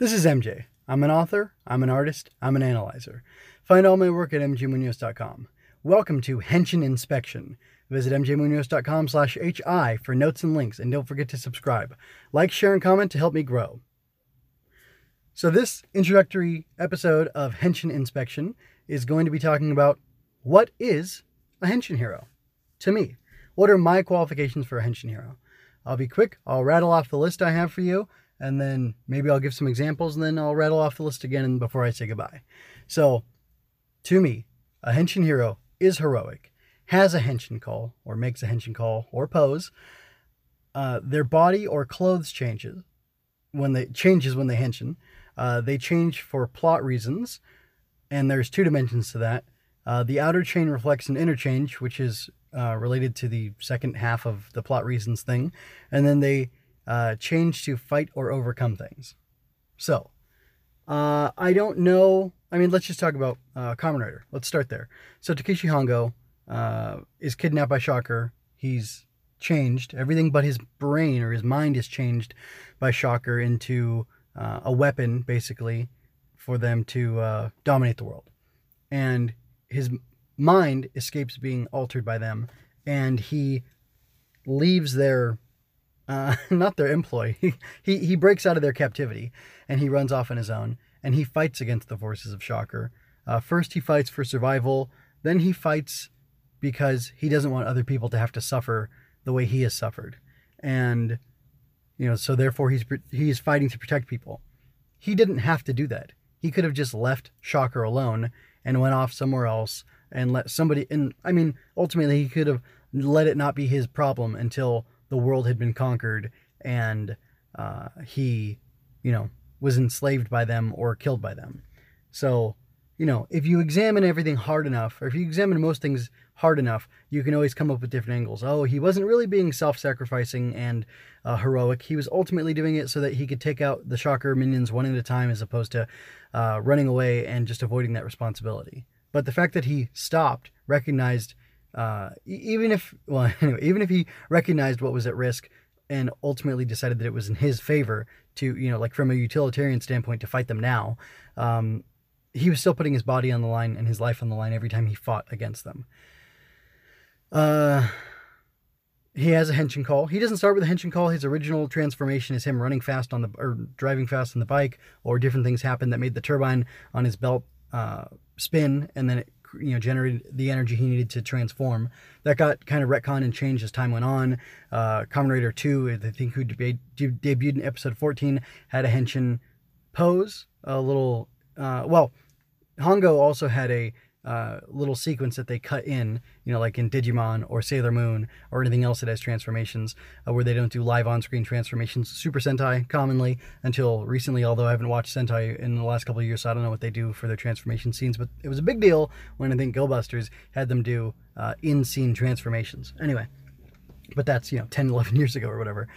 This is MJ. I'm an author, I'm an artist, I'm an analyzer. Find all my work at mjmunoz.com. Welcome to Henshin Inspection. Visit mjmunoz.com slash hi for notes and links, and don't forget to subscribe. Like, share, and comment to help me grow. So this introductory episode of Henshin Inspection is going to be talking about what is a Henshin hero? To me, what are my qualifications for a Henshin hero? I'll be quick, I'll rattle off the list I have for you, and then maybe I'll give some examples, and then I'll rattle off the list again before I say goodbye. So, to me, a Henshin hero is heroic, has a Henshin call, or makes a Henshin call, or pose. Uh, their body or clothes changes when they changes when they Henshin. Uh, they change for plot reasons, and there's two dimensions to that. Uh, the outer chain reflects an inner change, which is uh, related to the second half of the plot reasons thing, and then they uh, change to fight or overcome things. So, uh, I don't know. I mean, let's just talk about uh, Kamen Rider. Let's start there. So Takeshi Hongo uh, is kidnapped by Shocker. He's changed everything but his brain or his mind is changed by Shocker into uh, a weapon, basically, for them to uh, dominate the world. And his mind escapes being altered by them, and he leaves their uh, not their employ. He, he he breaks out of their captivity, and he runs off on his own, and he fights against the forces of Shocker. Uh, first, he fights for survival. Then he fights because he doesn't want other people to have to suffer the way he has suffered, and you know, so therefore he's he's fighting to protect people. He didn't have to do that. He could have just left Shocker alone and went off somewhere else and let somebody and I mean ultimately he could have let it not be his problem until the world had been conquered and uh, he you know was enslaved by them or killed by them. So you know if you examine everything hard enough or if you examine most things hard enough you can always come up with different angles. Oh he wasn't really being self-sacrificing and uh, heroic. He was ultimately doing it so that he could take out the shocker minions one at a time as opposed to uh, running away and just avoiding that responsibility. But the fact that he stopped, recognized, uh, even if well, anyway, even if he recognized what was at risk, and ultimately decided that it was in his favor to, you know, like from a utilitarian standpoint, to fight them now, um, he was still putting his body on the line and his life on the line every time he fought against them. Uh, he has a henshin call. He doesn't start with a henshin call. His original transformation is him running fast on the or driving fast on the bike, or different things happen that made the turbine on his belt uh, spin, and then it you know generated the energy he needed to transform. That got kind of retconned and changed as time went on. Uh, Kamen Rider Two, I think, who deb- debuted in episode 14, had a henshin pose, a little. Uh, well, Hongo also had a uh, little sequence that they cut in, you know, like in Digimon or Sailor Moon or anything else that has transformations, uh, where they don't do live on screen transformations. Super Sentai commonly until recently, although I haven't watched Sentai in the last couple of years, so I don't know what they do for their transformation scenes, but it was a big deal when I think Go Busters had them do uh, in scene transformations. Anyway, but that's, you know, 10, 11 years ago or whatever.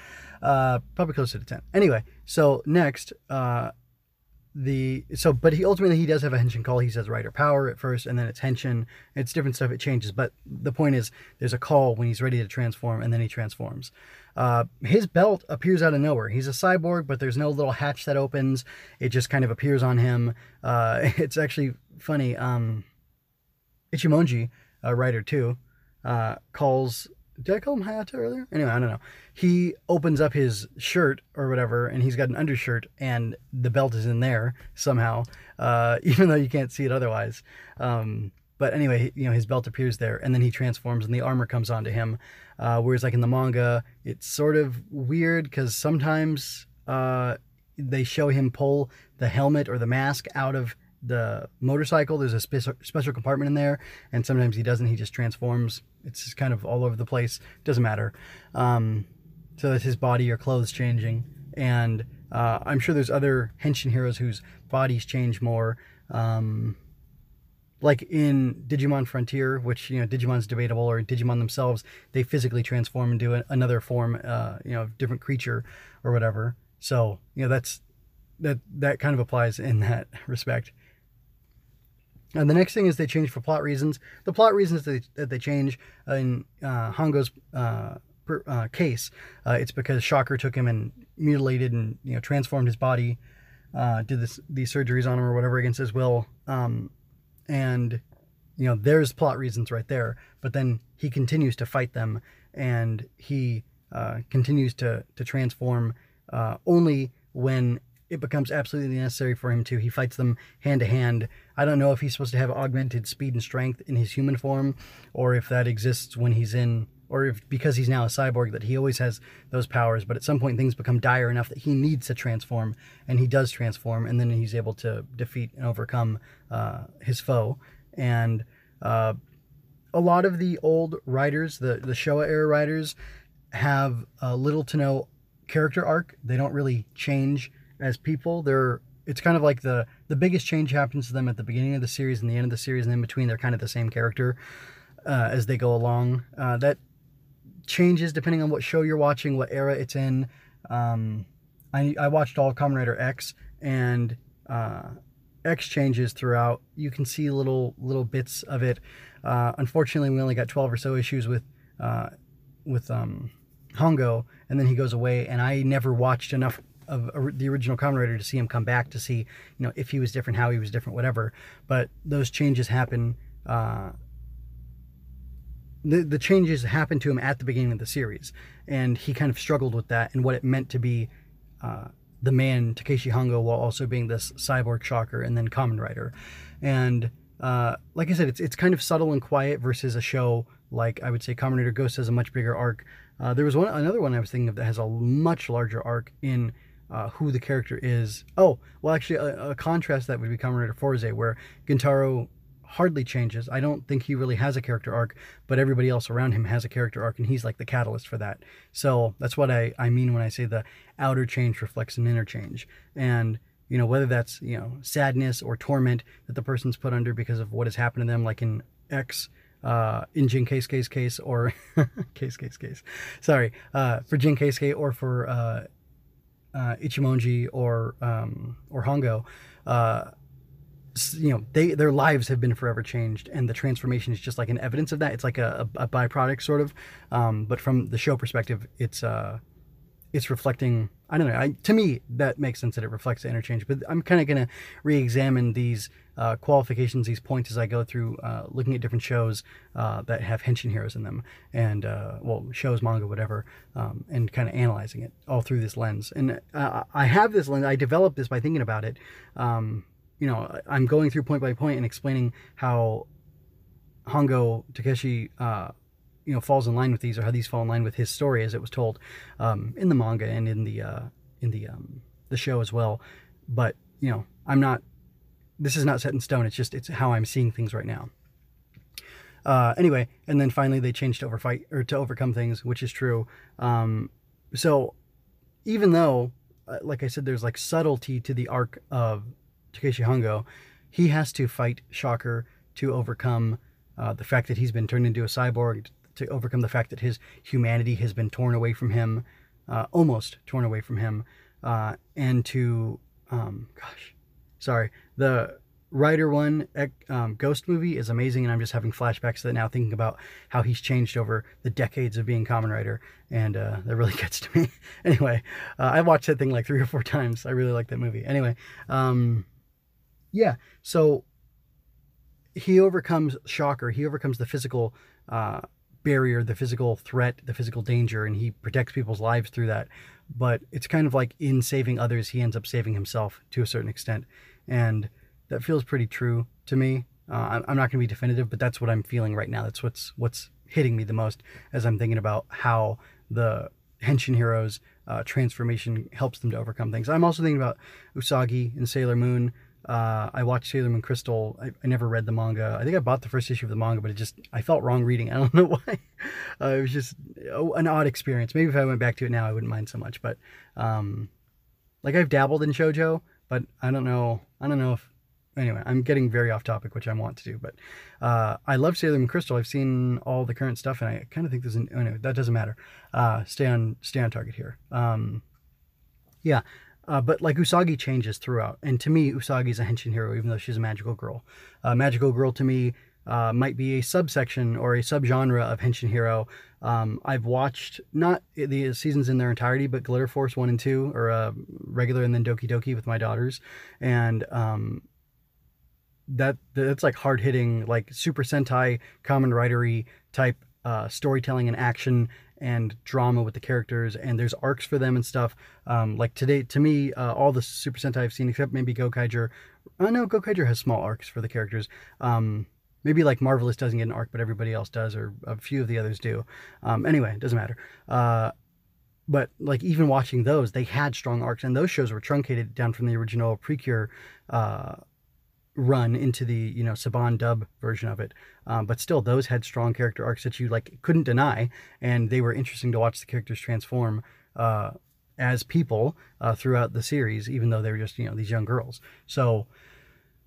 Uh, probably closer to 10. Anyway, so next, uh, the so but he ultimately he does have a henshin call. He says rider power at first and then it's henshin. It's different stuff. It changes. But the point is there's a call when he's ready to transform and then he transforms. Uh, his belt appears out of nowhere. He's a cyborg but there's no little hatch that opens. It just kind of appears on him. Uh, it's actually funny. Um, ichimonji a Rider Two uh, calls did I call him Hayata earlier? Anyway, I don't know. He opens up his shirt or whatever, and he's got an undershirt, and the belt is in there somehow, uh, even though you can't see it otherwise. Um, but anyway, you know, his belt appears there, and then he transforms, and the armor comes onto him. Uh, whereas, like in the manga, it's sort of weird because sometimes uh, they show him pull the helmet or the mask out of the motorcycle. There's a special compartment in there, and sometimes he doesn't. He just transforms it's just kind of all over the place. Doesn't matter. Um, so that's his body or clothes changing. And uh, I'm sure there's other Henshin heroes whose bodies change more. Um, like in Digimon Frontier, which you know Digimon's debatable, or Digimon themselves, they physically transform into a, another form, uh, you know, different creature or whatever. So you know that's that that kind of applies in that respect. And the next thing is they change for plot reasons. The plot reasons that they, that they change in uh, Hongo's uh, per, uh, case, uh, it's because Shocker took him and mutilated and you know transformed his body uh, did this these surgeries on him or whatever against his will. Um, and you know, there's plot reasons right there. But then he continues to fight them, and he uh, continues to to transform only when it becomes absolutely necessary for him to. He fights them hand to hand. I don't know if he's supposed to have augmented speed and strength in his human form, or if that exists when he's in, or if because he's now a cyborg that he always has those powers. But at some point, things become dire enough that he needs to transform, and he does transform, and then he's able to defeat and overcome uh, his foe. And uh, a lot of the old Riders, the the Showa era Riders, have uh, little to no character arc. They don't really change as people. They're it's kind of like the the biggest change happens to them at the beginning of the series and the end of the series, and in between they're kind of the same character uh, as they go along. Uh, that changes depending on what show you're watching, what era it's in. Um, I I watched all Kamen Rider X and uh, X changes throughout. You can see little little bits of it. Uh, unfortunately, we only got 12 or so issues with uh, with um, Hongo, and then he goes away. And I never watched enough of the original Kamen Rider to see him come back to see, you know, if he was different, how he was different, whatever. But those changes happen. Uh, the the changes happened to him at the beginning of the series, and he kind of struggled with that and what it meant to be uh, the man Takeshi Hongo while also being this cyborg shocker and then Kamen Rider, and uh, like I said, it's it's kind of subtle and quiet versus a show like I would say Kamen Rider Ghost has a much bigger arc. Uh, there was one another one I was thinking of that has a much larger arc in uh, who the character is. Oh, well, actually, a, a contrast that would be Kamen Rider Fourze, where Gentaro hardly changes. I don't think he really has a character arc, but everybody else around him has a character arc, and he's like the catalyst for that. So that's what I, I mean when I say the outer change reflects an inner change. And, you know, whether that's, you know, sadness or torment that the person's put under because of what has happened to them, like in X, uh, in Jin Keisuke's case, or case, case, case, sorry, uh, for Jin Keisuke or for uh, uh, Ichimonji or um, or Hongo, uh, you know, they their lives have been forever changed, and the transformation is just like an evidence of that. It's like a, a, byproduct, sort of. Um, but from the show perspective, it's uh, it's reflecting. I don't know. I, to me, that makes sense that it reflects the interchange. But I'm kind of gonna re-examine these uh, qualifications, these points as I go through uh, looking at different shows uh, that have henshin heroes in them, and uh, well, shows, manga, whatever, um, and kind of analyzing it all through this lens. And uh, I have this lens. I developed this by thinking about it. Um, you know, I'm going through point by point and explaining how Hongo Takeshi uh, you know falls in line with these or how these fall in line with his story as it was told um, in the manga and in the uh, in the um, the show as well. But you know, I'm not. This is not set in stone. It's just it's how I'm seeing things right now. Uh, anyway, and then finally they changed to overfight or to overcome things, which is true. Um, so even though, uh, like I said, there's like subtlety to the arc of Takeshi Hongo, he has to fight Shocker to overcome uh, the fact that he's been turned into a cyborg, to overcome the fact that his humanity has been torn away from him, uh, almost torn away from him, uh, and to, um, gosh, sorry, the Rider One um, Ghost movie is amazing, and I'm just having flashbacks to that now, thinking about how he's changed over the decades of being Kamen Rider, and uh, that really gets to me. anyway, uh, I watched that thing like three or four times. I really like that movie. Anyway, um, yeah, so he overcomes Shocker. He overcomes the physical uh, barrier, the physical threat, the physical danger, and he protects people's lives through that. But it's kind of like in saving others, he ends up saving himself to a certain extent. And that feels pretty true to me. Uh, I'm not going to be definitive, but that's what I'm feeling right now. That's what's what's hitting me the most as I'm thinking about how the Henshin heroes uh, transformation helps them to overcome things. I'm also thinking about Usagi and Sailor Moon. Uh, I watched Sailor Moon Crystal. I, I, never read the manga. I think I bought the first issue of the manga, but it just I felt wrong reading. I don't know why. Uh, it was just an odd experience. Maybe if I went back to it now, I wouldn't mind so much. But um, like I've dabbled in shojo, but I don't know. I don't know if anyway. I'm getting very off topic, which I want to do. But uh, I love Sailor Moon Crystal. I've seen all the current stuff, and I kind of think there's an anyway. That doesn't matter. Uh, stay on stay on target here. Um, yeah. Uh, but like Usagi changes throughout, and to me, Usagi is a henshin hero, even though she's a magical girl. Uh, magical girl to me uh, might be a subsection or a subgenre of Henshin Hero. Um, I've watched not the seasons in their entirety, but Glitter Force one and two, or uh, regular and then Doki Doki with my daughters, and um, that that's like hard hitting, like Super Sentai, Kamen Ridery type uh, storytelling and action and drama with the characters, and there's arcs for them and stuff. Um, like today, to me, uh, all the Super Sentai I've seen, except maybe Gokaiger. I uh, know Gokaiger has small arcs for the characters. Um, maybe like Marvelous doesn't get an arc, but everybody else does, or a few of the others do. Um, anyway, it doesn't matter. Uh, but like even watching those, they had strong arcs, and those shows were truncated down from the original Precure uh, run into the you know Saban dub version of it. Um, but still, those had strong character arcs that you like couldn't deny, and they were interesting to watch the characters transform uh, as people uh, throughout the series, even though they were just you know these young girls. So.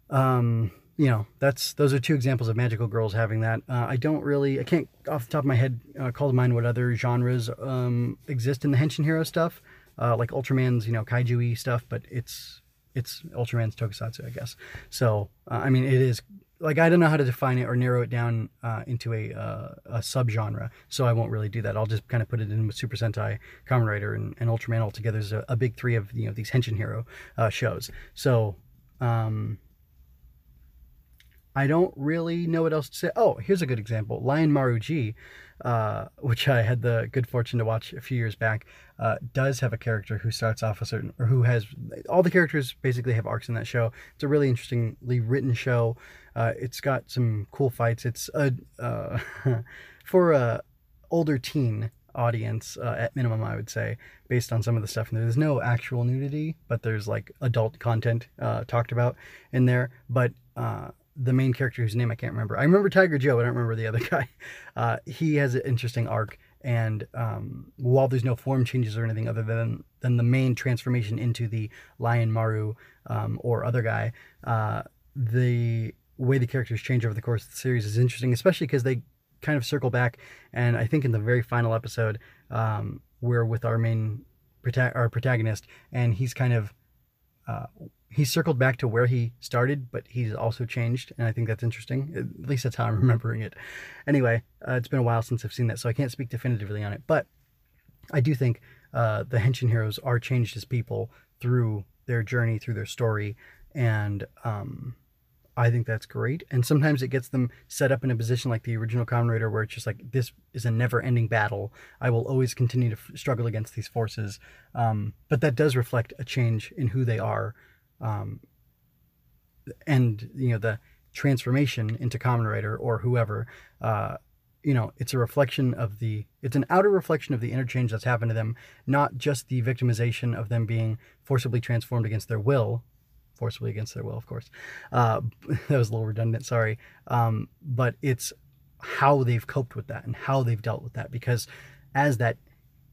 Um, you know, that's those are two examples of magical girls having that. Uh, I don't really, I can't off the top of my head uh, call to mind what other genres um, exist in the Henshin Hero stuff, uh, like Ultraman's, you know, kaiju stuff, but it's it's Ultraman's tokusatsu, I guess. So, uh, I mean, it is like I don't know how to define it or narrow it down uh, into a uh, a subgenre, so I won't really do that. I'll just kind of put it in with Super Sentai, Kamen Rider, and, and Ultraman all together as a, a, big three of you know these Henshin Hero uh, shows. So. Um, I don't really know what else to say. Oh, here's a good example. Lion Maru G, uh, which I had the good fortune to watch a few years back, uh, does have a character who starts off a certain, or who has, all the characters basically have arcs in that show. It's a really interestingly written show. Uh, it's got some cool fights. It's a, uh, for a older teen audience uh, at minimum i would say based on some of the stuff and there's no actual nudity but there's like adult content uh, talked about in there but uh, the main character whose name I can't remember. I remember Tiger Joe. But I don't remember the other guy. Uh, he has an interesting arc, and um, while there's no form changes or anything other than than the main transformation into the Lion Maru um, or other guy, uh, the way the characters change over the course of the series is interesting, especially because they kind of circle back. And I think in the very final episode, um, we're with our main our protagonist, and he's kind of uh, he's circled back to where he started, but he's also changed, and I think that's interesting. At least that's how I'm remembering it. Anyway, uh, it's been a while since I've seen that, so I can't speak definitively on it. But I do think uh, the Henshin heroes are changed as people through their journey, through their story, and um, I think that's great. And sometimes it gets them set up in a position like the original Kamen Rider, where it's just like this is a never-ending battle. I will always continue to f- struggle against these forces. Um, but that does reflect a change in who they are um, and you know the transformation into Kamen Rider or whoever uh, you know it's a reflection of the it's an outer reflection of the interchange that's happened to them not just the victimization of them being forcibly transformed against their will forcibly against their will of course. Uh, that was a little redundant sorry. Um, but it's how they've coped with that and how they've dealt with that because as that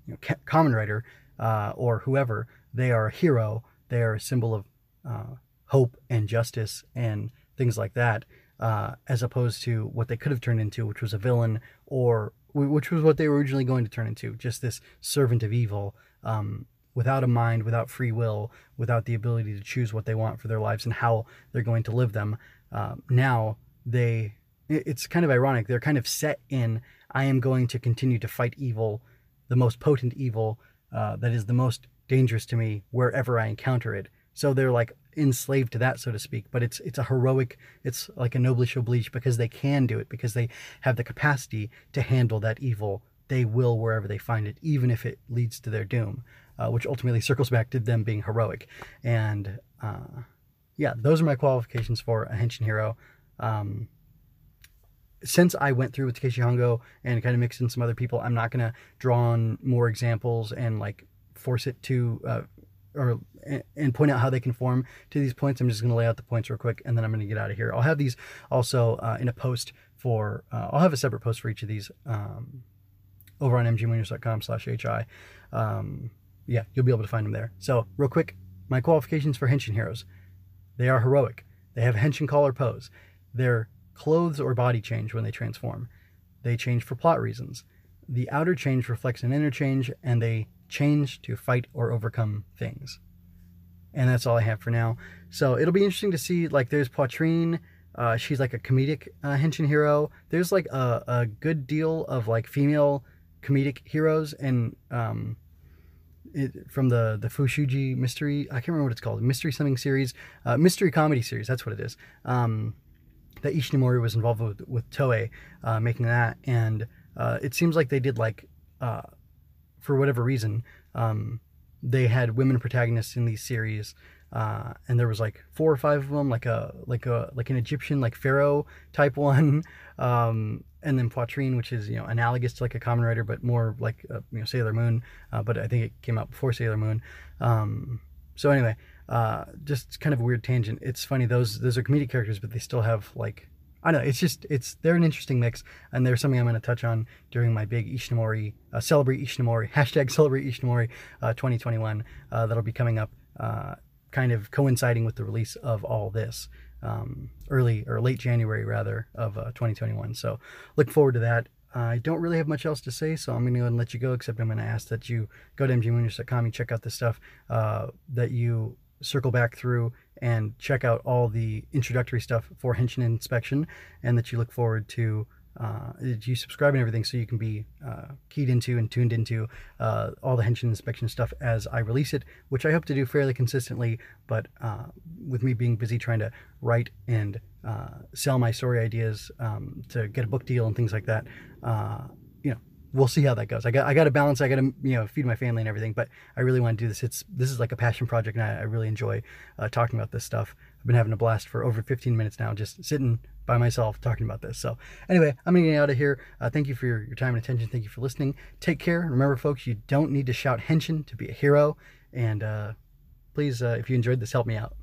you know, Kamen Rider uh, or whoever they are a hero they are a symbol of uh, hope and justice and things like that, uh, as opposed to what they could have turned into, which was a villain, or which was what they were originally going to turn into, just this servant of evil, um, without a mind, without free will, without the ability to choose what they want for their lives and how they're going to live them. Uh, now they, it's kind of ironic. They're kind of set in, I am going to continue to fight evil, the most potent evil uh, that is the most dangerous to me wherever I encounter it so they're like enslaved to that, so to speak. But it's it's a heroic, it's like a noblesse oblige because they can do it, because they have the capacity to handle that evil. They will wherever they find it, even if it leads to their doom, uh, which ultimately circles back to them being heroic. And uh, yeah, those are my qualifications for a henshin hero. Um, since I went through with Takeshi Hongo and kind of mixed in some other people, I'm not to draw on more examples and like force it to uh, or and point out how they conform to these points. I'm just going to lay out the points real quick, and then I'm going to get out of here. I'll have these also uh, in a post for. Uh, I'll have a separate post for each of these um, over on mjmunoz.com/hi. Um, yeah, you'll be able to find them there. So real quick, my qualifications for henshin heroes: they are heroic. They have henshin collar pose. Their clothes or body change when they transform. They change for plot reasons. The outer change reflects an inner change, and they change to fight or overcome things. And that's all I have for now. So it'll be interesting to see. Like, there's Poitrine, uh, she's like a comedic uh, hero. There's like a, a good deal of like female comedic heroes and um, it, from the the Fushigi mystery. I can't remember what it's called. Mystery something series, uh, mystery comedy series. That's what it is. Um, that Ishinomori was involved with with Toei uh, making that, and uh, it seems like they did like uh, for whatever reason um, they had women protagonists in these series. Uh, and there was like four or five of them, like a like a like an Egyptian like pharaoh type one, um, and then Poitrine, which is you know analogous to like a Kamen Rider, but more like uh, you know Sailor Moon. Uh, but I think it came out before Sailor Moon. Um, so anyway, uh, just kind of a weird tangent. It's funny those those are comedic characters, but they still have like I don't know. It's just it's they're an interesting mix, and there's something I'm going to touch on during my big Ishinomori uh, celebrate Ishinomori hashtag celebrate Ishinomori uh, 2021 uh, that'll be coming up, uh, kind of coinciding with the release of all this um, early or late January rather of uh, 2021. So look forward to that. I don't really have much else to say, so I'm going to go and let you go. Except I'm going to ask that you go to mgmuniverse.com and check out the stuff uh, that you circle back through and check out all the introductory stuff for Henshin Inspection, and that you look forward to uh, you subscribe and everything so you can be uh, keyed into and tuned into uh, all the Henshin inspection stuff as I release it, which I hope to do fairly consistently. But uh, with me being busy trying to write and uh, sell my story ideas um, to get a book deal and things like that, uh, we'll see how that goes. I got I got to balance. I got to you know feed my family and everything. But I really want to do this. It's this is like a passion project, and I, I really enjoy talking about this stuff. I've been having a blast for over 15 minutes now, just sitting by myself talking about this. So anyway, I'm gonna get out of here. Uh, thank you for your, your time and attention. Thank you for listening. Take care. Remember, folks, you don't need to shout henshin to be a hero. And uh, please, uh, if you enjoyed this, help me out.